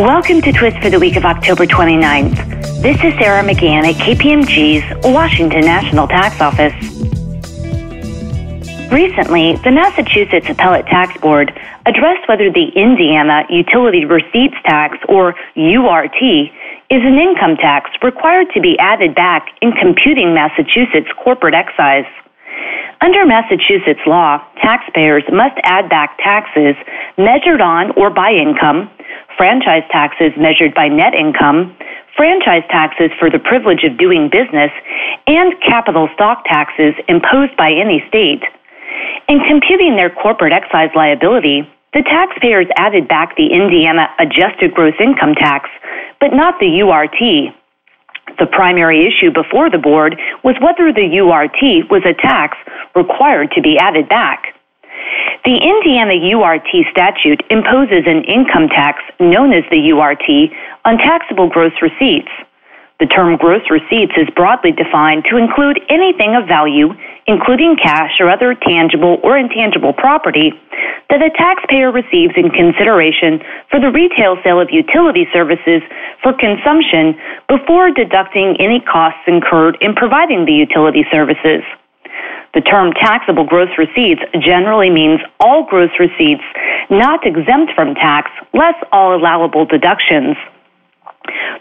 Welcome to Twist for the week of October 29th. This is Sarah McGahan at KPMG's Washington National Tax Office. Recently, the Massachusetts Appellate Tax Board addressed whether the Indiana Utility Receipts Tax, or URT, is an income tax required to be added back in computing Massachusetts corporate excise. Under Massachusetts law, taxpayers must add back taxes measured on or by income, franchise taxes measured by net income, franchise taxes for the privilege of doing business, and capital stock taxes imposed by any state. In computing their corporate excise liability, the taxpayers added back the Indiana adjusted gross income tax, but not the URT. The primary issue before the board was whether the URT was a tax required to be added back. The Indiana URT statute imposes an income tax known as the URT on taxable gross receipts. The term gross receipts is broadly defined to include anything of value, including cash or other tangible or intangible property, that a taxpayer receives in consideration for the retail sale of utility services for consumption before deducting any costs incurred in providing the utility services. The term taxable gross receipts generally means all gross receipts not exempt from tax, less all allowable deductions.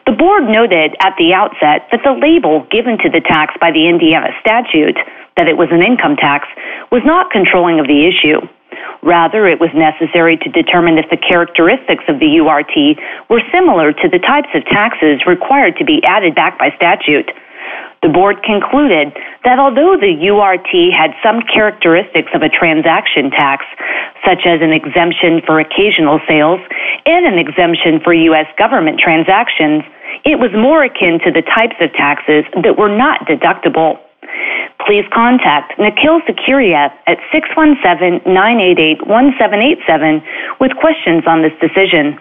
The board noted at the outset that the label given to the tax by the Indiana statute, that it was an income tax, was not controlling of the issue. Rather, it was necessary to determine if the characteristics of the URT were similar to the types of taxes required to be added back by statute. The board concluded that although the URT had some characteristics of a transaction tax, such as an exemption for occasional sales and an exemption for U.S. government transactions, it was more akin to the types of taxes that were not deductible. Please contact Nikhil Securia at 617 988 1787 with questions on this decision.